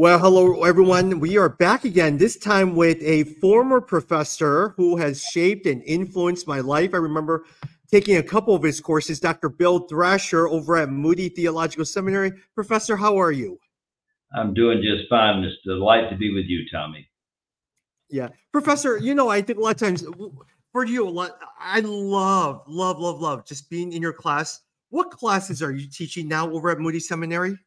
Well, hello, everyone. We are back again, this time with a former professor who has shaped and influenced my life. I remember taking a couple of his courses, Dr. Bill Thrasher over at Moody Theological Seminary. Professor, how are you? I'm doing just fine. It's a delight to be with you, Tommy. Yeah. Professor, you know, I think a lot of times for you, a lot, I love, love, love, love just being in your class. What classes are you teaching now over at Moody Seminary?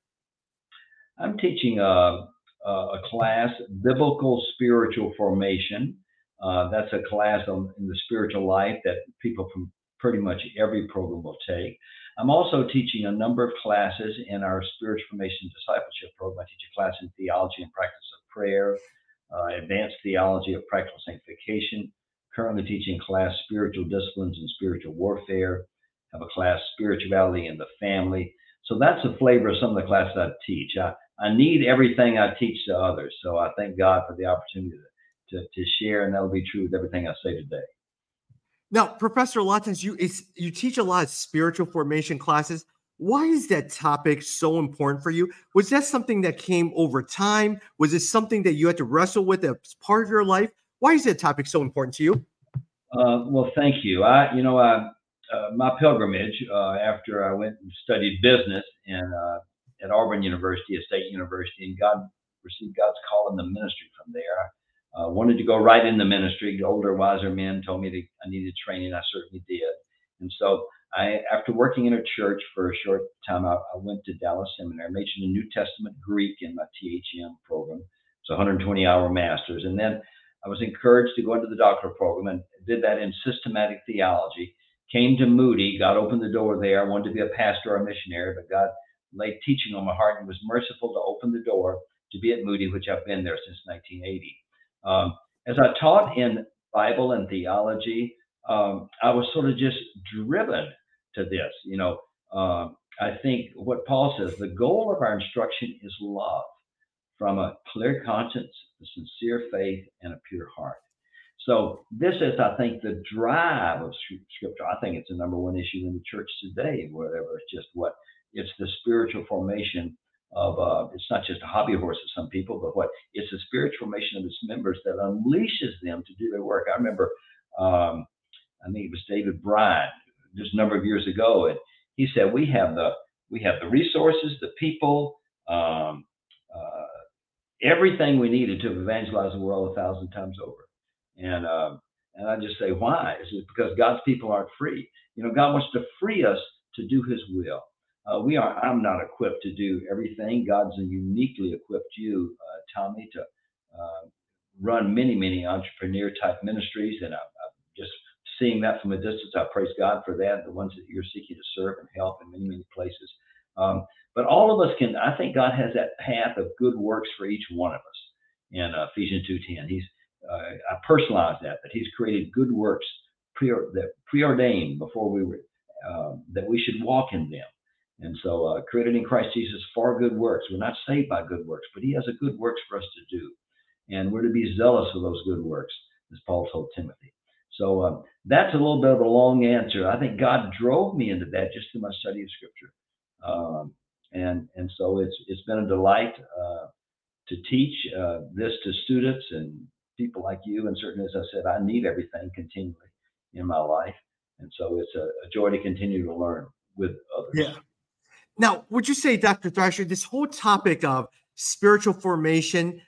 I'm teaching a, a class, Biblical Spiritual Formation. Uh, that's a class on, in the spiritual life that people from pretty much every program will take. I'm also teaching a number of classes in our Spiritual Formation Discipleship program. I teach a class in theology and practice of prayer, uh, advanced theology of practical sanctification. Currently teaching class spiritual disciplines and spiritual warfare. Have a class spirituality in the family. So that's the flavor of some of the classes I teach. I, I need everything I teach to others. So I thank God for the opportunity to, to, to share, and that'll be true with everything I say today. Now, Professor, of you you teach a lot of spiritual formation classes. Why is that topic so important for you? Was that something that came over time? Was it something that you had to wrestle with as part of your life? Why is that topic so important to you? Uh, well, thank you. I, you know, I, uh, my pilgrimage uh, after I went and studied business in uh, at Auburn University, a state university, and God received God's call in the ministry from there. I uh, wanted to go right in the ministry. Older, wiser men told me that I needed training. I certainly did. And so I, after working in a church for a short time, I, I went to Dallas Seminary, majored in New Testament Greek in my THM program. It's a 120 hour master's. And then I was encouraged to go into the doctoral program and did that in systematic theology. Came to Moody, God opened the door there. I wanted to be a pastor or a missionary, but God laid teaching on my heart and was merciful to open the door to be at Moody, which I've been there since 1980. Um, as I taught in Bible and theology, um, I was sort of just driven to this. You know, uh, I think what Paul says the goal of our instruction is love from a clear conscience, a sincere faith, and a pure heart. So this is, I think, the drive of Scripture. I think it's the number one issue in the church today, whatever it's just what it's the spiritual formation of uh, it's not just a hobby horse of some people, but what it's the spiritual formation of its members that unleashes them to do their work. I remember, um, I think it was David Bryant just a number of years ago, and he said we have the we have the resources, the people, um, uh, everything we needed to evangelize the world a thousand times over. And uh, and I just say why? Is it because God's people aren't free? You know, God wants to free us to do His will. Uh, we are. I'm not equipped to do everything. God's uniquely equipped you, uh, Tommy, to uh, run many, many entrepreneur type ministries, and I'm just seeing that from a distance. I praise God for that. The ones that you're seeking to serve and help in many, many places. Um, but all of us can. I think God has that path of good works for each one of us in uh, Ephesians 2:10. He's uh, I personalize that but He's created good works pre- that preordained before we were uh, that we should walk in them. And so, uh, created in Christ Jesus for good works. We're not saved by good works, but He has a good works for us to do. And we're to be zealous for those good works, as Paul told Timothy. So, um, that's a little bit of a long answer. I think God drove me into that just through my study of Scripture. Um, and, and so, it's, it's been a delight uh, to teach uh, this to students and people like you. And certainly, as I said, I need everything continually in my life. And so, it's a, a joy to continue to learn with others. Yeah. Now, would you say, Dr. Thrasher, this whole topic of spiritual formation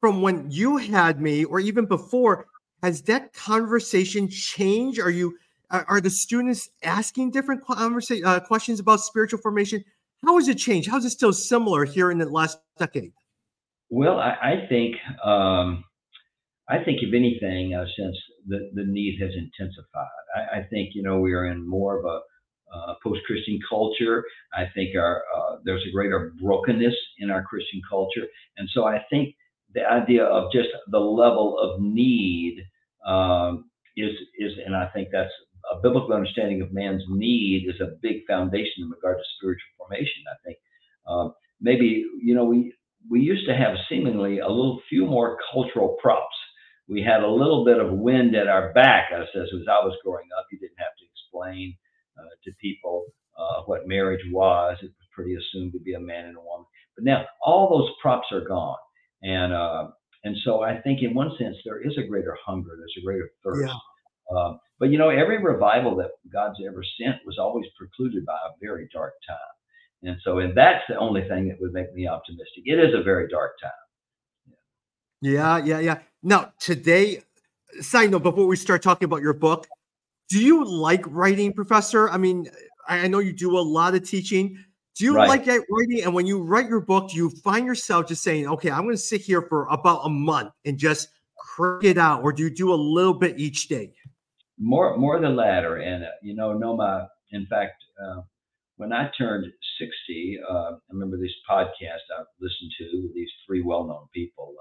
from when you had me or even before, has that conversation changed? Are you are the students asking different conversa- uh, questions about spiritual formation? How has it changed? How is it still similar here in the last decade? Well, I, I think um, I think if anything, uh, since the the need has intensified, I, I think you know we are in more of a uh, post-Christian culture. I think our uh, there's a greater brokenness in our Christian culture, and so I think the idea of just the level of need um, is is, and I think that's a biblical understanding of man's need is a big foundation in regard to spiritual formation. I think um, maybe you know we we used to have seemingly a little few more cultural props. We had a little bit of wind at our back, as, as I was growing up. You didn't have to explain to people uh, what marriage was. It was pretty assumed to be a man and a woman. But now all those props are gone, and uh, and so I think in one sense there is a greater hunger, there's a greater thirst. Yeah. Uh, but you know, every revival that God's ever sent was always precluded by a very dark time. And so, and that's the only thing that would make me optimistic. It is a very dark time. Yeah, yeah, yeah. Now, today, side note, before we start talking about your book, do you like writing, Professor? I mean, I know you do a lot of teaching. Do you Right. like writing? And when you write your book, do you find yourself just saying, okay, I'm going to sit here for about a month and just crank it out? Or do you do a little bit each day? More, more the latter. And uh, you know, Noma. In fact, uh, when I turned 60, uh, I remember this podcast I listened to with these three well-known people.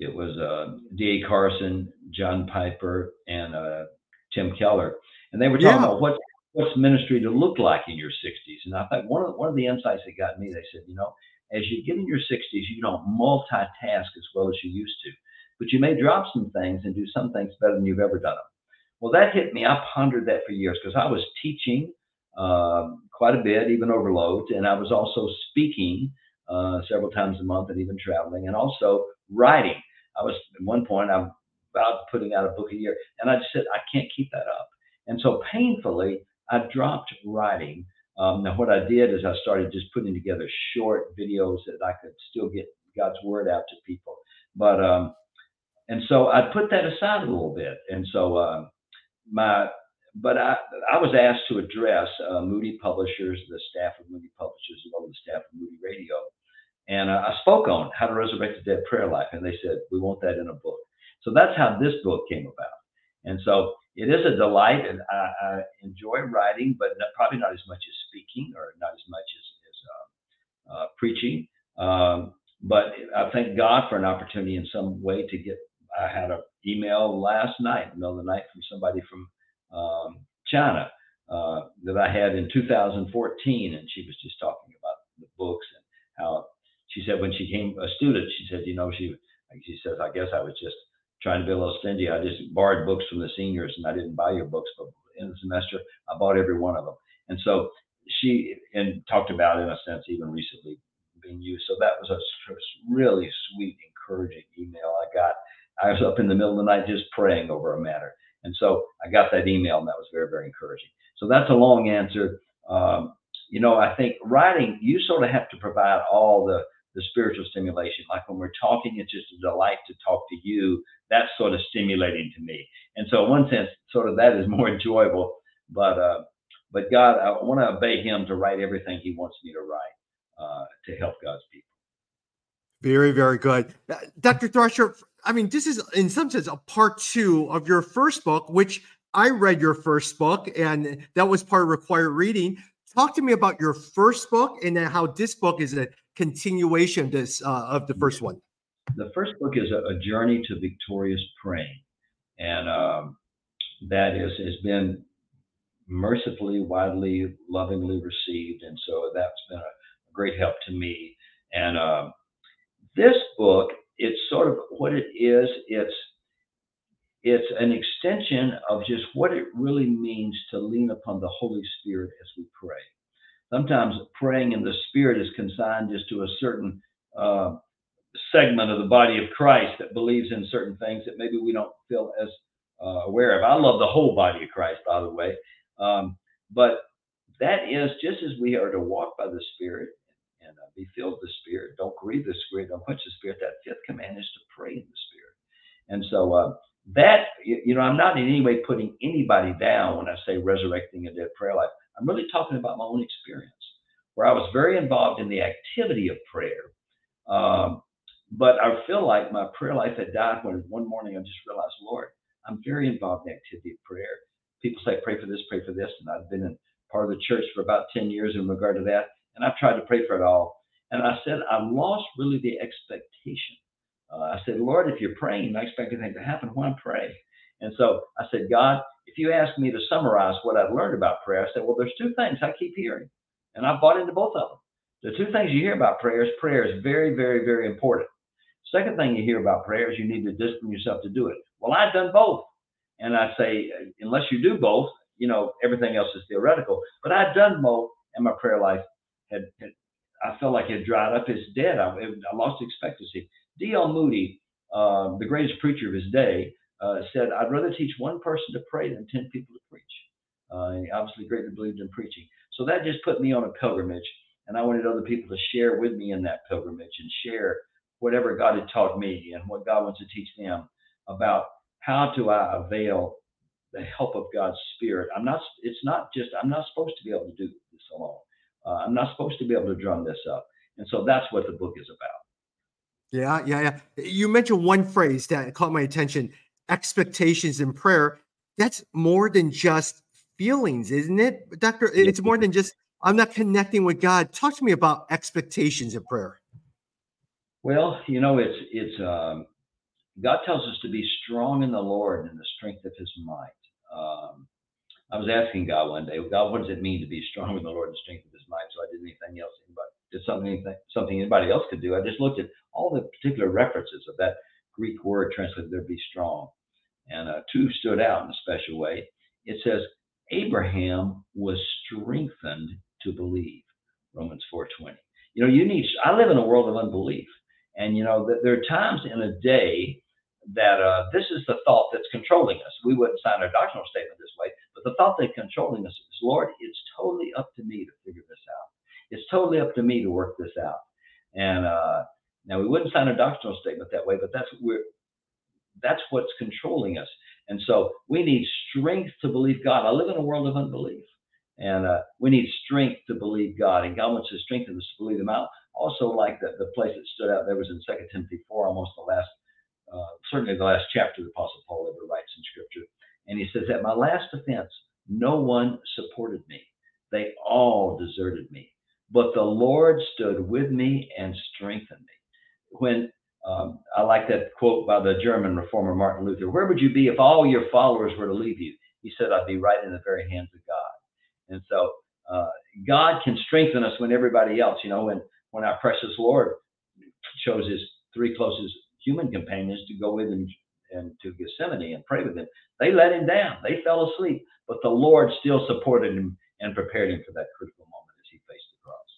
Uh, uh, it was uh, D.A. Carson, John Piper, and uh, Tim Keller, and they were talking Yeah. about what what's ministry to look like in your 60s. And I thought one of one of the insights that got me, they said, you know, as you get in your 60s, you don't multitask as well as you used to, but you may drop some things and do some things better than you've ever done them. Well, that hit me. I pondered that for years because I was teaching um, quite a bit, even overload, and I was also speaking uh, several times a month and even traveling, and also writing. I was at one point I'm about putting out a book a year, and I just said I can't keep that up, and so painfully I dropped writing. Um, now what I did is I started just putting together short videos that I could still get God's word out to people, but um, and so I put that aside a little bit, and so uh, my but I, I was asked to address uh, Moody Publishers, the staff of Moody Publishers, as well as the staff of Moody Radio. And I spoke on how to resurrect the dead prayer life. And they said, we want that in a book. So that's how this book came about. And so it is a delight, and I, I enjoy writing, but not, probably not as much as speaking or not as much as, as uh, uh, preaching. Um, but I thank God for an opportunity in some way to get. I had an email last night, middle of the night, from somebody from um, China uh, that I had in 2014, and she was just talking about the books and how she said when she came a student, she said, you know, she she says, I guess I was just trying to be a little stingy. I just borrowed books from the seniors, and I didn't buy your books, but in the semester, I bought every one of them. And so she and talked about, in a sense, even recently being used. So that was a really sweet, encouraging email I got. I was up in the middle of the night just praying over a matter. And so I got that email, and that was very, very encouraging. So that's a long answer. Um, you know, I think writing, you sort of have to provide all the the spiritual stimulation. Like when we're talking, it's just a delight to talk to you. That's sort of stimulating to me. And so, in one sense, sort of that is more enjoyable. But uh, but God, I want to obey Him to write everything He wants me to write uh, to help God's people. Very, very good. Uh, Dr. Thrasher, I mean, this is in some sense a part two of your first book, which I read your first book, and that was part of required reading. Talk to me about your first book and then how this book is a continuation of this uh, of the first one. The first book is a, a journey to victorious praying, and um, that is has been mercifully, widely, lovingly received, and so that's been a great help to me. And um, this book, it's sort of what it is. It's it's an extension of just what it really means to lean upon the Holy Spirit as we pray. Sometimes praying in the Spirit is consigned just to a certain uh, segment of the body of Christ that believes in certain things that maybe we don't feel as uh, aware of. I love the whole body of Christ, by the way. Um, but that is just as we are to walk by the Spirit and uh, be filled with the Spirit. Don't grieve the Spirit, don't quench the Spirit. That fifth command is to pray in the Spirit. And so uh, that, you, know, I'm not in any way putting anybody down when I say resurrecting a dead prayer life. I'm really talking about my own experience where I was very involved in the activity of prayer. Um, but I feel like my prayer life had died when one morning I just realized, Lord, I'm very involved in the activity of prayer. People say, pray for this, pray for this. And I've been in part of the church for about 10 years in regard to that. And I've tried to pray for it all. And I said, I lost really the expectation. Uh, I said, Lord, if you're praying I expect anything to happen, why pray? And so I said, God, if you ask me to summarize what I've learned about prayer, I said, well, there's two things I keep hearing. And I've bought into both of them. The two things you hear about prayer is prayer is very, very, very important. Second thing you hear about prayer is you need to discipline yourself to do it. Well, I've done both. And I say, unless you do both, you know, everything else is theoretical. But I've done both, and my prayer life had, had I felt like it dried up. It's dead. I, I lost expectancy. D.L. Moody, uh, the greatest preacher of his day, uh, said, I'd rather teach one person to pray than 10 people to preach. Uh, he obviously greatly believed in preaching. So that just put me on a pilgrimage, and I wanted other people to share with me in that pilgrimage and share whatever God had taught me and what God wants to teach them about how do I avail the help of God's Spirit. I'm not. It's not just. I'm not supposed to be able to do this alone. Uh, I'm not supposed to be able to drum this up. And so that's what the book is about. Yeah, yeah, yeah. You mentioned one phrase that caught my attention: expectations in prayer. That's more than just feelings, isn't it, Doctor? It's more than just I'm not connecting with God. Talk to me about expectations in prayer. Well, you know, it's it's um, God tells us to be strong in the Lord and the strength of His might. Um, I was asking God one day, God, what does it mean to be strong in the Lord and the strength of His might? So I did anything else, anybody did something something anybody else could do. I just looked at all the particular references of that Greek word translated there, be strong, and uh, two stood out in a special way. It says Abraham was strengthened to believe. Romans 4:20. You know, you need. I live in a world of unbelief, and you know there are times in a day that uh, this is the thought that's controlling us. We wouldn't sign our doctrinal statement this way, but the thought that's controlling us is, Lord, it's totally up to me to figure this out. It's totally up to me to work this out. And uh, now we wouldn't sign a doctrinal statement that way, but that's we're that's what's controlling us. And so we need strength to believe God. I live in a world of unbelief. And uh, we need strength to believe God. And God wants to strengthen us to believe Him out. Also, like the, the place that stood out there was in 2 Timothy 4, almost the last, uh, certainly the last chapter the Apostle Paul ever writes in Scripture. And he says, At my last offense, no one supported me. They all deserted me. But the Lord stood with me and strengthened me. When um, I like that quote by the German reformer Martin Luther Where would you be if all your followers were to leave you? He said, I'd be right in the very hands of God. And so uh, God can strengthen us when everybody else, you know, when, when our precious Lord chose his three closest human companions to go with him and to Gethsemane and pray with him, they let him down. They fell asleep, but the Lord still supported him and prepared him for that critical moment as he faced the cross.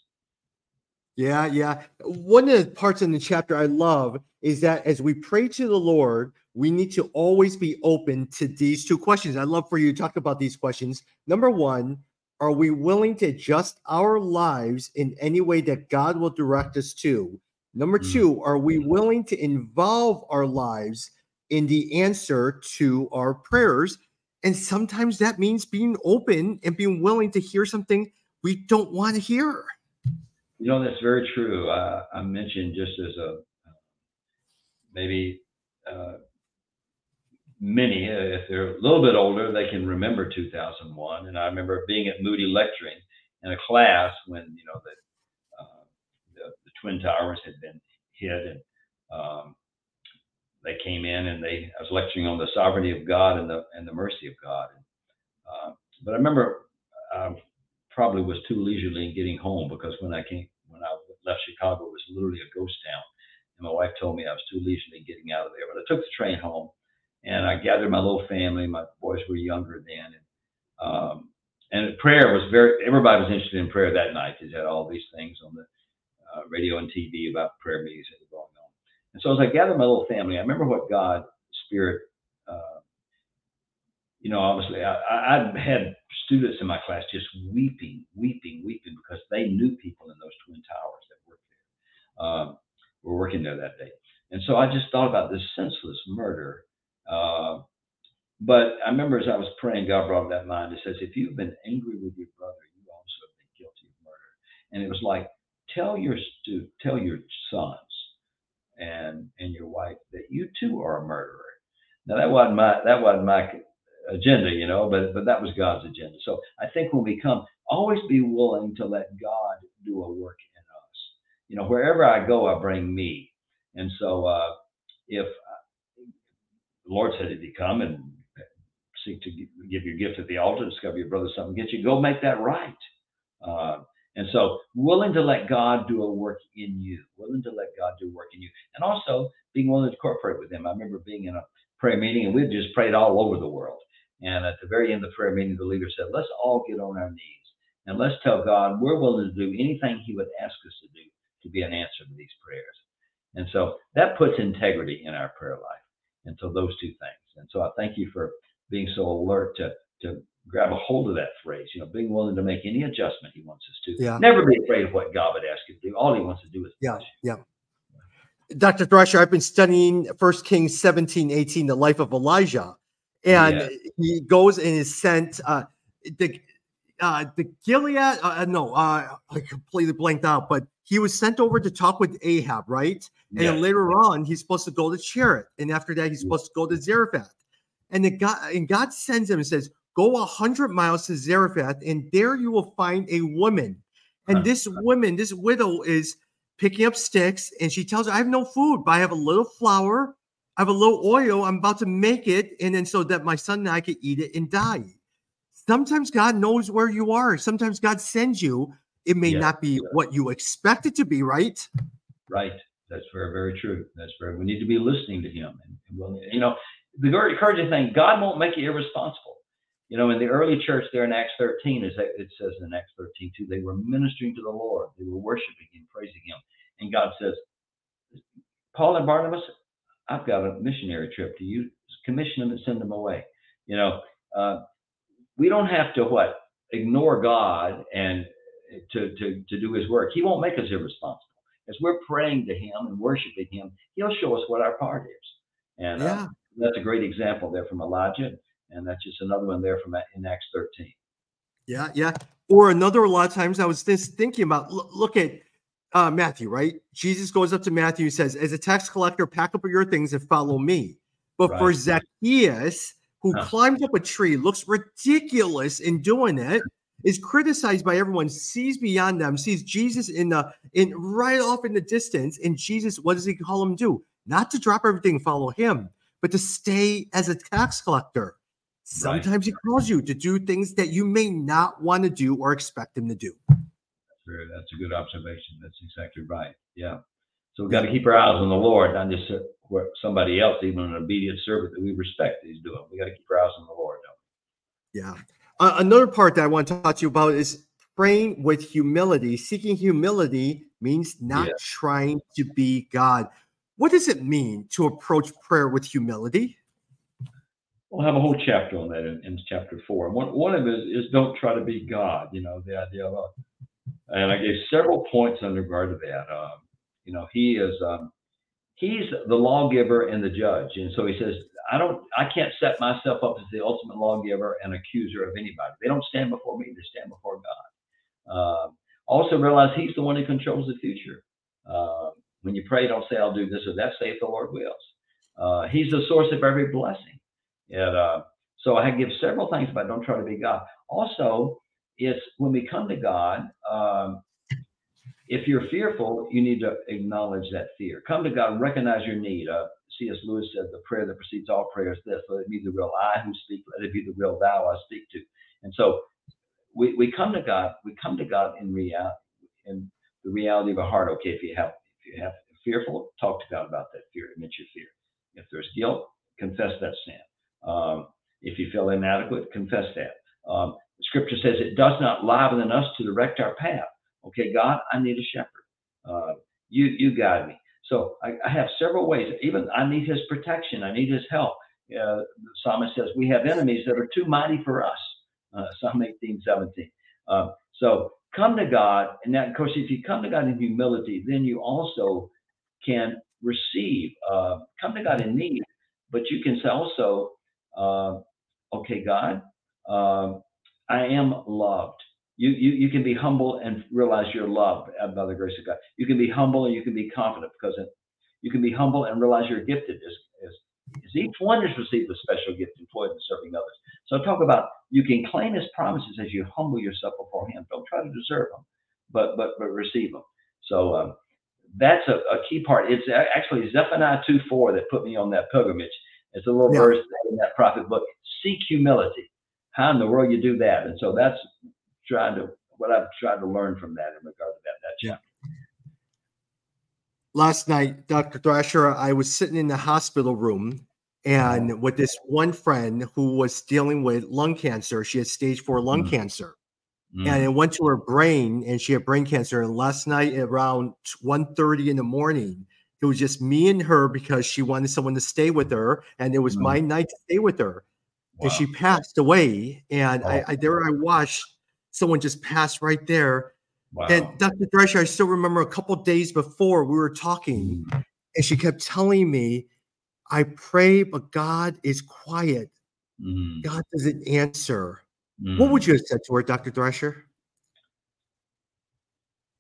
Yeah, yeah. One of the parts in the chapter I love is that as we pray to the Lord, we need to always be open to these two questions. I'd love for you to talk about these questions. Number one, are we willing to adjust our lives in any way that God will direct us to? Number mm. two, are we willing to involve our lives in the answer to our prayers? And sometimes that means being open and being willing to hear something we don't want to hear. You know, that's very true. Uh, I mentioned just as a maybe uh, many, uh, if they're a little bit older, they can remember 2001. And I remember being at Moody lecturing in a class when you know the uh, the, the, twin towers had been hit, and um, they came in and they I was lecturing on the sovereignty of God and the and the mercy of God. And, uh, but I remember I probably was too leisurely in getting home because when I came I left Chicago, it was literally a ghost town. And my wife told me I was too leisurely getting out of there. But I took the train home and I gathered my little family. My boys were younger then, and um, and prayer was very. Everybody was interested in prayer that night. They had all these things on the uh, radio and TV about prayer meetings that were going on. And so as I gathered my little family, I remember what God Spirit. Uh, you know, obviously, I, I had students in my class just weeping, weeping, weeping because they knew people in those twin towers um, were working there that day. And so I just thought about this senseless murder uh, but I remember as I was praying, God brought that mind. It says, if you've been angry with your brother, you also have been guilty of murder. And it was like, tell your stu- tell your sons and and your wife that you too are a murderer. Now that wasn't my that wasn't my agenda, you know, but but that was God's agenda. So I think when we come, always be willing to let God do a work. You know, wherever I go, I bring me. And so uh, if the Lord said, if you come and seek to give your gift at the altar, discover your brother something, get you, go make that right. Uh, and so, willing to let God do a work in you, willing to let God do work in you, and also being willing to cooperate with Him. I remember being in a prayer meeting, and we just prayed all over the world. And at the very end of the prayer meeting, the leader said, "Let's all get on our knees And let's tell God we're willing to do anything He would ask us to do to be an answer to these prayers. And so that puts integrity in our prayer life. And so those two things. And so I thank you for being so alert to to grab a hold of that phrase, you know, being willing to make any adjustment he wants us to. Yeah. Never be afraid of what God would ask you to do. All he wants to do is yeah, yeah. Dr. Thrasher, I've been studying First Kings 17, 18, the life of Elijah. And yeah. he goes and is sent uh the uh the Gilead, uh, uh, no, uh I completely blanked out, but he was sent over to talk with Ahab, right? And yeah. later on, he's supposed to go to Cherith. And after that, he's supposed to go to Zarephath. And the God and God sends him and says, Go a hundred miles to Zarephath, and there you will find a woman. And this woman, this widow, is picking up sticks, and she tells her, I have no food, but I have a little flour, I have a little oil, I'm about to make it, and then so that my son and I can eat it and die. Sometimes God knows where you are. Sometimes God sends you. It may yeah, not be yeah. what you expect it to be, right? Right. That's very, very true. That's very. We need to be listening to Him, and, and you know, the very encouraging thing: God won't make you irresponsible. You know, in the early church there in Acts 13, as it says in Acts 13 too, they were ministering to the Lord. They were worshiping Him, praising Him. And God says, Paul and Barnabas, I've got a missionary trip to you. Commission them and send them away. You know, uh, we don't have to what ignore God and to, to to do His work. He won't make us irresponsible. As we're praying to Him and worshiping Him, He'll show us what our part is. And uh, yeah. uh, that's a great example there from Elijah and that's just another one there from in Acts 13. Yeah, yeah. Or another, a lot of times I was just thinking about look, at uh, Matthew, right? Jesus goes up to Matthew and says, As a tax collector, pack up your things and follow me. But right. for Zacchaeus, who huh. climbed up a tree, looks ridiculous in doing it, is criticized by everyone, sees beyond them, sees Jesus in the in right off in the distance. And Jesus, what does he call him do? Not to drop everything and follow him, but to stay as a tax collector. Sometimes right. he calls you to do things that you may not want to do or expect him to do. Sure, that's a good observation. That's exactly right. Yeah. So we've got to keep our eyes on the Lord, not just what somebody else, even an obedient servant that we respect that he's doing. We got to keep our eyes on the Lord. Yeah. Uh, another part that I want to talk to you about is praying with humility. Seeking humility means not yeah. trying to be God. What does it mean to approach prayer with humility? we'll have a whole chapter on that in, in chapter four. And one, one of it is, is, don't try to be God, you know, the idea of, uh, and I gave several points in regard to that. Um, you know, he is, um, he's the lawgiver and the judge. And so he says, I don't, I can't set myself up as the ultimate lawgiver and accuser of anybody. They don't stand before me, they stand before God. Uh, also realize he's the one who controls the future. Uh, when you pray, don't say, I'll do this or that, say if the Lord wills. Uh, he's the source of every blessing. And uh, so I give several things about don't try to be God. Also, it's when we come to God, um, if you're fearful, you need to acknowledge that fear. Come to God, recognize your need. Uh, C.S. Lewis said, "The prayer that precedes all prayer is this: Let it be the real I who speak. Let it be the real Thou I speak to." And so, we, we come to God. We come to God in reality, in the reality of a heart. Okay, if you have if you have fearful, talk to God about that fear. Admit your fear. If there's guilt, confess that sin. Um, if you feel inadequate, confess that. Um, scripture says it does not liven us to direct our path. Okay, God, I need a shepherd. Uh, you you guide me. So I, I, have several ways. Even I need His protection. I need His help. Uh, the psalmist says we have enemies that are too mighty for us. Uh, Psalm 18, 17. Uh, so come to God, and that, of course, if you come to God in humility, then you also can receive. Uh, come to God in need, but you can say also uh, okay, God, I am loved. You, you, you can be humble and realize you're loved by the grace of God. You can be humble and you can be confident because it, you can be humble and realize you're gifted as, as, as each one has received a special gift employed in serving others. So talk about you can claim his promises as you humble yourself before him. Don't try to deserve them, but but but receive them. So um, that's a, a, key part. It's actually Zephaniah 2 4 that put me on that pilgrimage. It's a little yeah. verse in that prophet book. Seek humility. How in the world you do that? And so that's trying to what I've tried to learn from that in regard to that. that yeah. Last night, Dr. Thrasher, I was sitting in the hospital room and with this one friend who was dealing with lung cancer. She had stage four lung mm-hmm. cancer. mm. and it went to her brain, and she had brain cancer. And last night around 1.30 in the morning, it was just me and her because she wanted someone to stay with her, and it was mm. my night to stay with her. Wow. And she passed away, and oh. I, I there I watched someone just passed right there. Wow. And Dr. Thrasher, I still remember a couple days before we were talking, mm. and she kept telling me, I pray, but God is quiet. Mm. God doesn't answer. Mm. What would mm. you have said to her, Dr. Thrasher?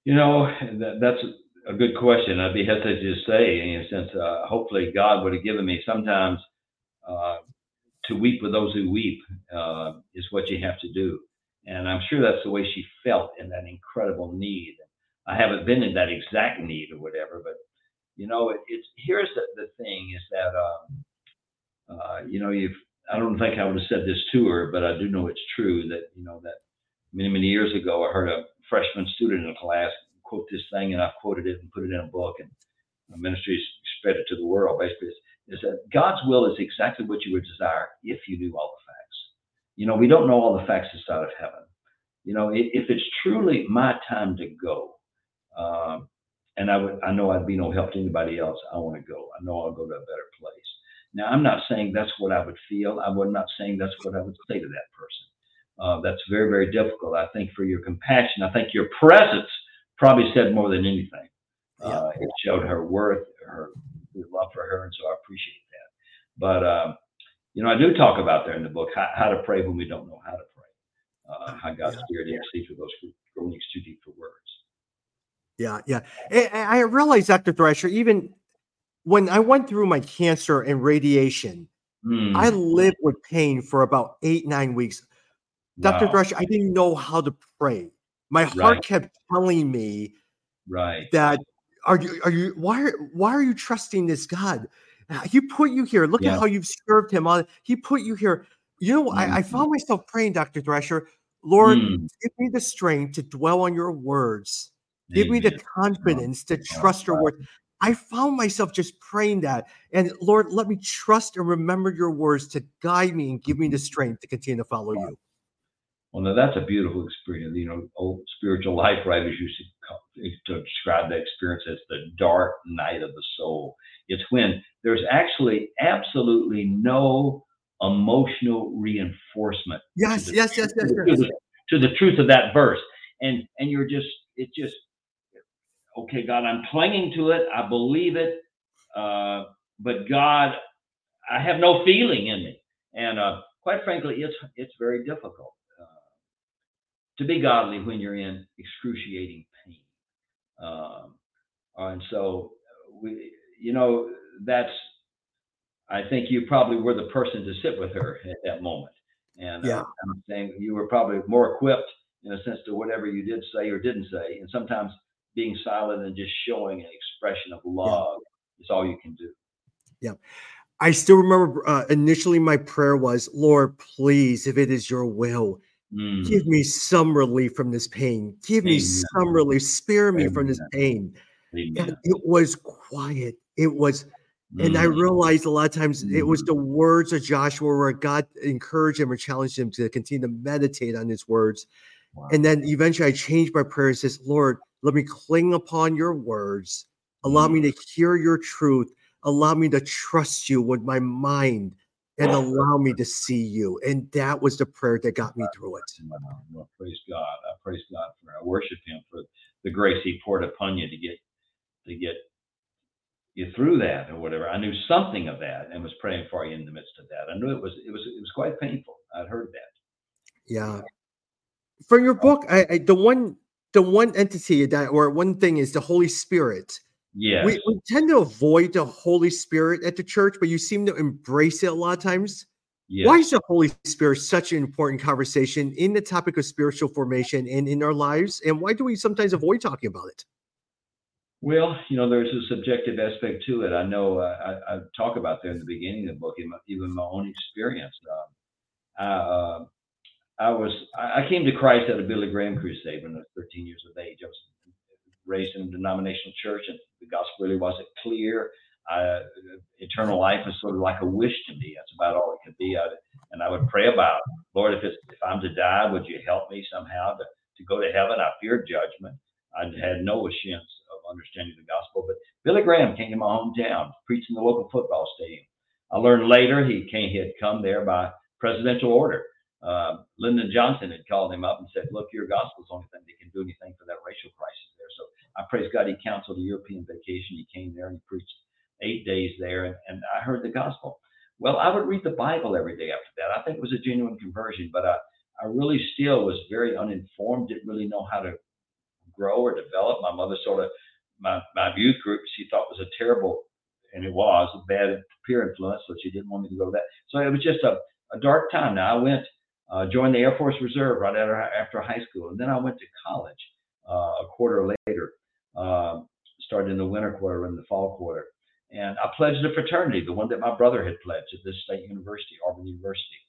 You know, that, that's a good question. I'd be hesitant to say, in a sense, uh, hopefully God would have given me sometimes uh, to weep with those who weep uh, is what you have to do. And I'm sure that's the way she felt in that incredible need. I haven't been in that exact need or whatever, but you know, it, it's here's the, the thing is that, um, uh, you know, you've, I don't think I would have said this to her, but I do know it's true that, you know, that many, many years ago, I heard a freshman student in a class quote this thing and I've quoted it and put it in a book and ministry spread it to the world. Basically, is that God's will is exactly what you would desire if you knew all the facts. You know, we don't know all the facts inside of heaven. You know, if it's truly my time to go, um, and I would, I know I'd be no help to anybody else. I want to go. I know I'll go to a better place. Now, I'm not saying that's what I would feel. I'm not saying that's what I would say to that person. Uh, that's very, very difficult. I think for your compassion, I think your presence probably said more than anything. Yeah. Uh, it showed her worth, her love for her, and so I appreciate that. But um, you know, I do talk about there in the book how, how to pray when we don't know how to pray. Uh, how God's yeah. Spirit intercedes with those groanings too deep for words. Yeah, yeah. I, I realized, Dr. Thrasher, even when I went through my cancer and radiation, mm. I lived with pain for about eight, nine weeks. Wow. Dr. Thrasher, I didn't know how to pray. My heart right. kept telling me right that are you are you why are why are you trusting this God? He put you here. Look yeah. at how you've served him on. He put you here. You know, mm-hmm. I, I, found mm-hmm. myself praying, Dr. Thrasher, Lord, mm. give me the strength to dwell on your words. Give me the confidence to trust your words. I found myself just praying that. And Lord, let me trust and remember your words to guide me and give me the strength to continue to follow you. Well, now that's a beautiful experience. You know, old spiritual life writers used to, to describe that experience as the dark night of the soul. It's when there's actually absolutely no emotional reinforcement. Yes, yes, yes, yes, yes. To the, to the truth of that verse, and and you're just it just okay, God, I'm clinging to it. I believe it. Uh, but God, I have no feeling in me. And uh, quite frankly, it's it's very difficult uh, to be godly when you're in excruciating pain. Um, and so, we, you know, that's. I think you probably were the person to sit with her at that moment. And uh, yeah. I'm saying you were probably more equipped in a sense to whatever you did say or didn't say. And sometimes being silent and just showing an expression of love yeah. is all you can do. Yeah. I still remember uh, initially my prayer was, Lord, please, if it is your will, mm. give me some relief from this pain. Give Amen. me some relief. Spare me Amen. from this pain. Amen. And it was quiet. It was. And I mm. realized a lot of times it was mm. the words of Joshua where God encouraged him or challenged him to continue to meditate on his words. Wow. And then eventually I changed my prayer and says, Lord, let me cling upon your words. Allow me mm. to hear your truth. Allow me to trust you with my mind and allow me to see you. And that was the prayer that got me through it. Well, praise God. I praise God for I worship him for the grace he poured upon you to get to get you through that or whatever. I knew something of that and was praying for you in the midst of that. I knew it was it was it was quite painful. I'd heard that. Yeah. From your oh. book, I, I the one the one entity that or one thing is the Holy Spirit. Yeah. We, we tend to avoid the Holy Spirit at the church, but you seem to embrace it a lot of times. Yes. Why is the Holy Spirit such an important conversation in the topic of spiritual formation and in our lives? And why do we sometimes avoid talking about it? Well, you know, there's a subjective aspect to it. I know uh, I, I, talk about there in the beginning of the book, even my own experience. Um, uh, I was I came to Christ at a Billy Graham crusade when I was 13 years of age. I was raised in a denominational church, and the gospel really wasn't clear. Uh, eternal life was sort of like a wish to me. That's about all it could be. I, and I would pray about, Lord, if it's, if I'm to die, would you help me somehow to to go to heaven. I feared judgment. I had no assurance understanding the gospel. But Billy Graham came to my hometown, preaching the local football stadium. I learned later he came, he had come there by presidential order. Uh, Lyndon Johnson had called him up and said, "Look, your gospel's the only thing that can do anything for that racial crisis there." So I praise God. He counseled a European vacation. He came there and he preached eight days there, and, and I heard the gospel. Well, I would read the Bible every day after that. I think it was a genuine conversion, but I, I really still was very uninformed. Didn't really know how to grow or develop. My mother sort of my my youth group she thought was a terrible, and it was a bad peer influence, so she didn't want me to go to that. So it was just a, a dark time. Now I went uh, joined the Air Force Reserve right after, after high school, and then I went to college uh, a quarter later. Uh, started in the winter quarter and the fall quarter, and I pledged a fraternity, the one that my brother had pledged at this state university, Auburn University.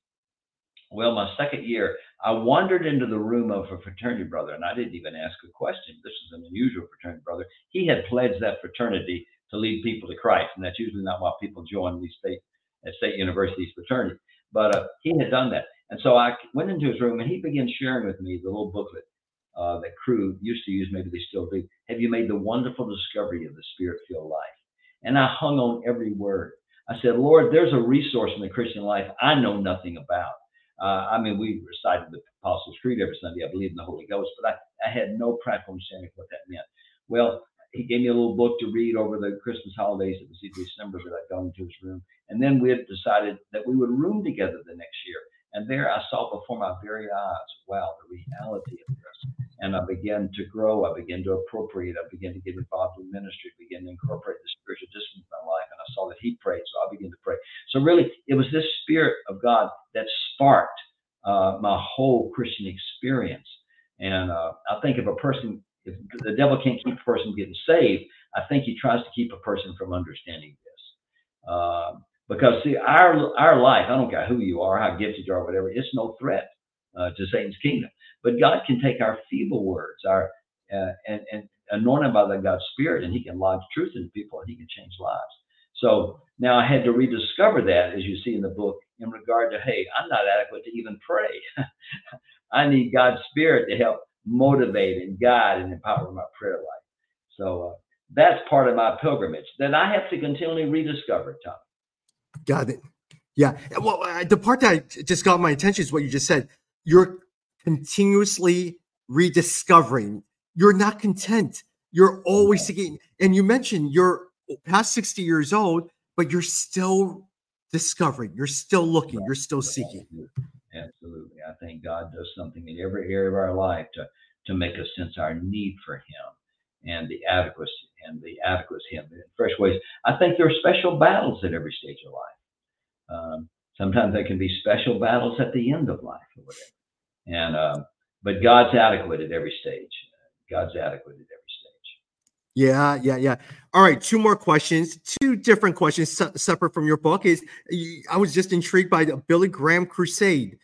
Well, my second year, I wandered into the room of a fraternity brother, and I didn't even ask a question. This is an unusual fraternity brother. He had pledged that fraternity to lead people to Christ, and that's usually not why people join these state at state universities fraternities. But uh, he had done that, and so I went into his room, and he began sharing with me the little booklet uh, that Cru used to use. Maybe they still do. Have you made the wonderful discovery of the Spirit-filled life? And I hung on every word. I said, Lord, there's a resource in the Christian life I know nothing about. Uh, I mean, we recited the Apostles' Creed every Sunday. I believe in the Holy Ghost, but I, I had no practical understanding of what that meant. Well, he gave me a little book to read over the Christmas holidays. It was in December that I'd gone into his room. And then we had decided that we would room together the next year. And there I saw before my very eyes, wow, the reality of this. And I began to grow. I began to appropriate. I began to get involved in ministry, began to incorporate the spiritual discipline in my life. And I saw that he prayed, so I began to pray. So really, it was this spirit of God that sparked uh, my whole Christian experience. And uh, I think if a person, if the devil can't keep a person getting saved, I think he tries to keep a person from understanding this. Uh, because see, our our life, I don't care who you are, how gifted you are, whatever, it's no threat uh, to Satan's kingdom. But God can take our feeble words, our uh, and and anoint them by the God's Spirit, and He can lodge truth in people, and He can change lives. So now I had to rediscover that, as you see in the book, in regard to, hey, I'm not adequate to even pray. I need God's Spirit to help motivate and guide and empower my prayer life. So uh, that's part of my pilgrimage that I have to continually rediscover, Tom. Got it. Yeah. Well, uh, the part that just got my attention is what you just said. You're continuously rediscovering. You're not content. You're always seeking. And you mentioned you're past 60 years old, but you're still discovering. You're still looking. You're still seeking. Absolutely. I think God does something in every area of our life to, to make us sense our need for Him and the adequacy and the adequacy Him in fresh ways. I think there are special battles at every stage of life. Um, sometimes there can be special battles at the end of life or whatever. And um, but God's adequate at every stage. God's adequate at every stage. Yeah, yeah, yeah. All right, two more questions. Two different questions separate from your book. Is I was just intrigued by the Billy Graham crusade.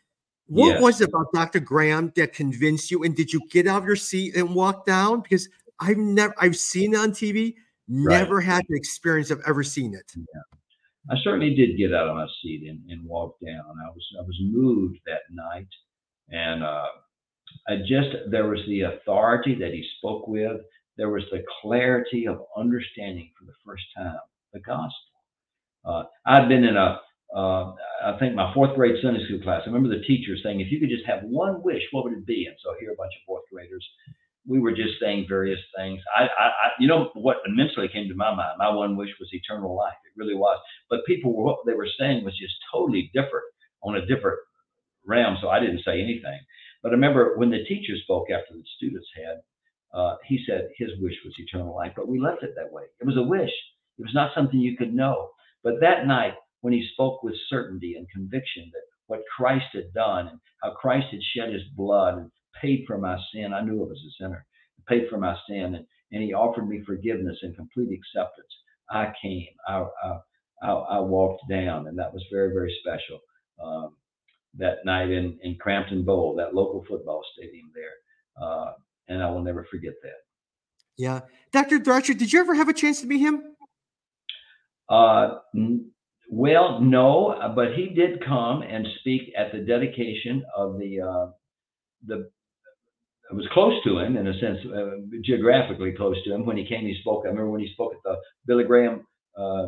What yes. was it about Dr. Graham that convinced you? And did you get out of your seat and walk down? Because I've never I've seen it on TV, never right. had the experience of ever seen it. Yeah. I certainly did get out of my seat and, and walk down. I was I was moved that night and uh, I just, there was the authority that he spoke with. There was the clarity of understanding for the first time the gospel. Uh, I'd been in a, uh, I think my fourth grade Sunday school class. I remember the teacher saying, if you could just have one wish, what would it be? And so here, a bunch of fourth graders, we were just saying various things. I, I, I, you know, what immensely came to my mind. My one wish was eternal life. It really was. But people, what they were saying was just totally different on a different realm, so I didn't say anything. But I remember when the teacher spoke after the students had, uh, he said his wish was eternal life, but we left it that way. It was a wish. It was not something you could know. But that night, when he spoke with certainty and conviction that what Christ had done and how Christ had shed his blood and paid for my sin, I knew I was a sinner, paid for my sin, and, and he offered me forgiveness and complete acceptance. I came, I, I, I, walked down, and that was very, very special. Um, that night in, in Crampton Bowl, that local football stadium there. Uh, and I will never forget that. Yeah. Dr. Thrasher, did you ever have a chance to meet him? Uh, n- well, no, but he did come and speak at the dedication of the uh, the I was close to him in a sense, uh, geographically close to him. When he came, he spoke. I remember when he spoke at the Billy Graham uh,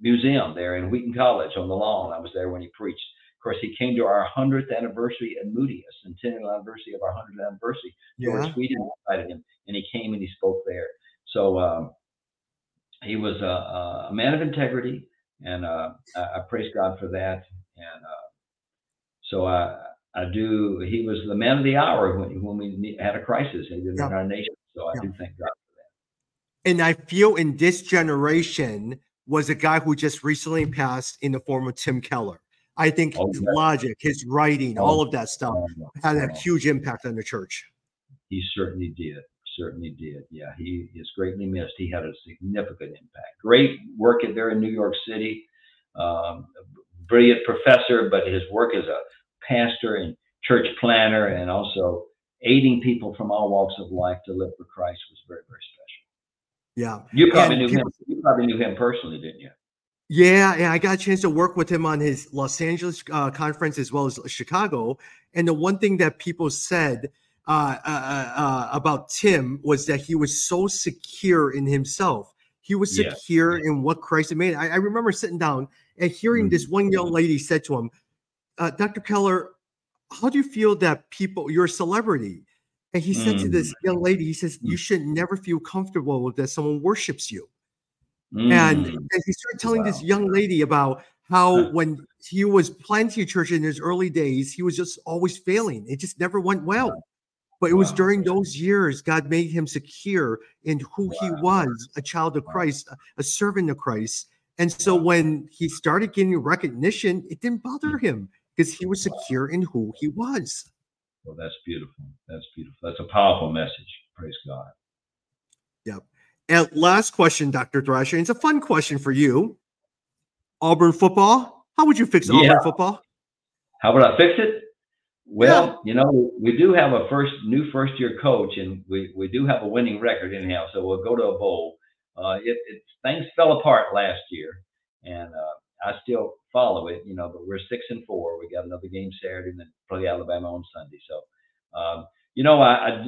Museum there in Wheaton College on the lawn. I was there when he preached. Of course, he came to our 100th anniversary at Moody, a centennial anniversary of our 100th anniversary. George yeah. Sweeting invited him, and he came and he spoke there. So um, he was a, a, man of integrity, and uh, I, I, praise God for that. And uh, so I, I do. He was the man of the hour when, when we had a crisis in yeah. our nation. So I yeah. do thank God for that. And I feel in this generation was a guy who just recently passed in the form of Tim Keller. I think his logic, his writing, oh, all of that stuff oh, had a huge impact on the church. He certainly did. Certainly did. Yeah, he is greatly missed. He had a significant impact. Great work there in New York City. Um, brilliant professor, but his work as a pastor and church planner and also aiding people from all walks of life to live for Christ was very, very special. Yeah. You probably and knew people, him. You probably knew him personally, didn't you? Yeah, yeah, I got a chance to work with him on his Los Angeles uh, conference as well as Chicago. And the one thing that people said uh, uh, uh, uh about Tim was that he was so secure in himself. He was secure in what Christ had made. I, I remember sitting down and hearing mm-hmm. this one young lady said to him, uh, Dr. Keller, how do you feel that people, you're a celebrity? And he said mm. to this mm. young lady, he says, you mm. should never feel comfortable with that someone worships you. Mm. And, and, he started telling wow. this young lady about how when he was planting a church in his early days, he was just always failing. It just never went well. But it wow. was during those years God made him secure in who wow. he was, a child of Christ, a servant of Christ. And so when he started getting recognition, it didn't bother him because he was secure in who he was. Well, that's beautiful. That's beautiful. That's a powerful message. Praise God. Yep. And last question, Dr. Thrasher. It's a fun question for you. Auburn football. How would you fix yeah. Auburn football? How would I fix it? Well, yeah. you know, we do have a first new first year coach, and we, we do have a winning record anyhow. So we'll go to a bowl. Uh, it, it things fell apart last year, and uh, I still follow it, you know, but we're six and four. We got another game Saturday and then play Alabama on Sunday. So, um, you know, I, I,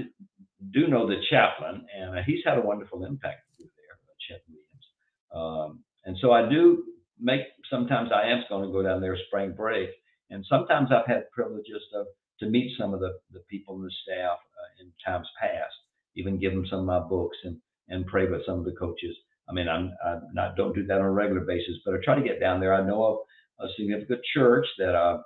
do know the chaplain, and uh, he's had a wonderful impact there, uh, Chette Williams. Um, and so I do make, sometimes I am going to go down there spring break. And sometimes I've had privileges of, to meet some of the, the people in the staff uh, in times past, even give them some of my books and, and pray with some of the coaches. I mean, I'm, I'm not don't do that on a regular basis, but I try to get down there. I know of a significant church that uh,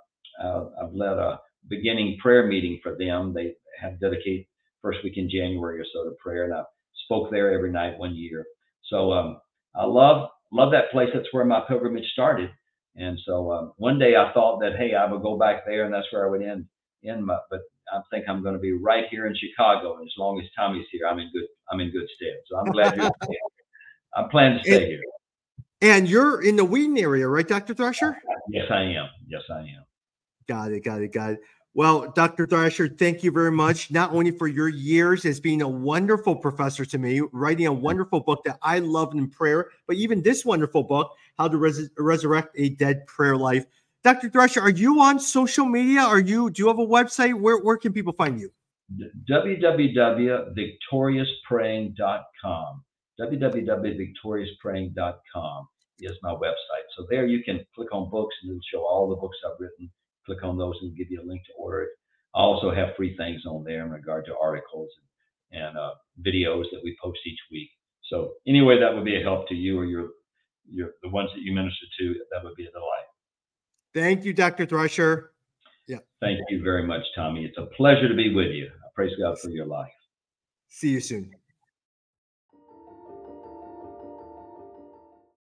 uh, I've led a beginning prayer meeting for them. They have dedicated first week in January or so to prayer, and I spoke there every night one year. So um, I love love that place. That's where my pilgrimage started. And so um, one day I thought that hey, I would go back there, and that's where I would end. In my, but I think I'm going to be right here in Chicago, and as long as Tommy's here, I'm in good I'm in good stead. So I'm glad you're. here. I'm planning to stay and, here. And you're in the Wheaton area, right, Dr. Thrasher? Yes, I am. Yes, I am. Got it. Got it. Got it. Well, Dr. Thrasher, thank you very much, not only for your years as being a wonderful professor to me, writing a wonderful book that I love in prayer, but even this wonderful book, How to Res- Resurrect a Dead Prayer Life. Dr. Thrasher, are you on social media? Are you do you have a website? Where where can people find you? www.victoriouspraying.com www.victoriouspraying.com is my website. So there you can click on books and it'll show all the books I've written. Click on those and give you a link to order it. I also have free things on there in regard to articles and, and uh, videos that we post each week. So anyway, that would be a help to you or your your the ones that you minister to. That would be a delight. Thank you, Dr. Thrasher. Yeah. Thank you very much, Tommy. It's a pleasure to be with you. I praise God for your life. See you soon.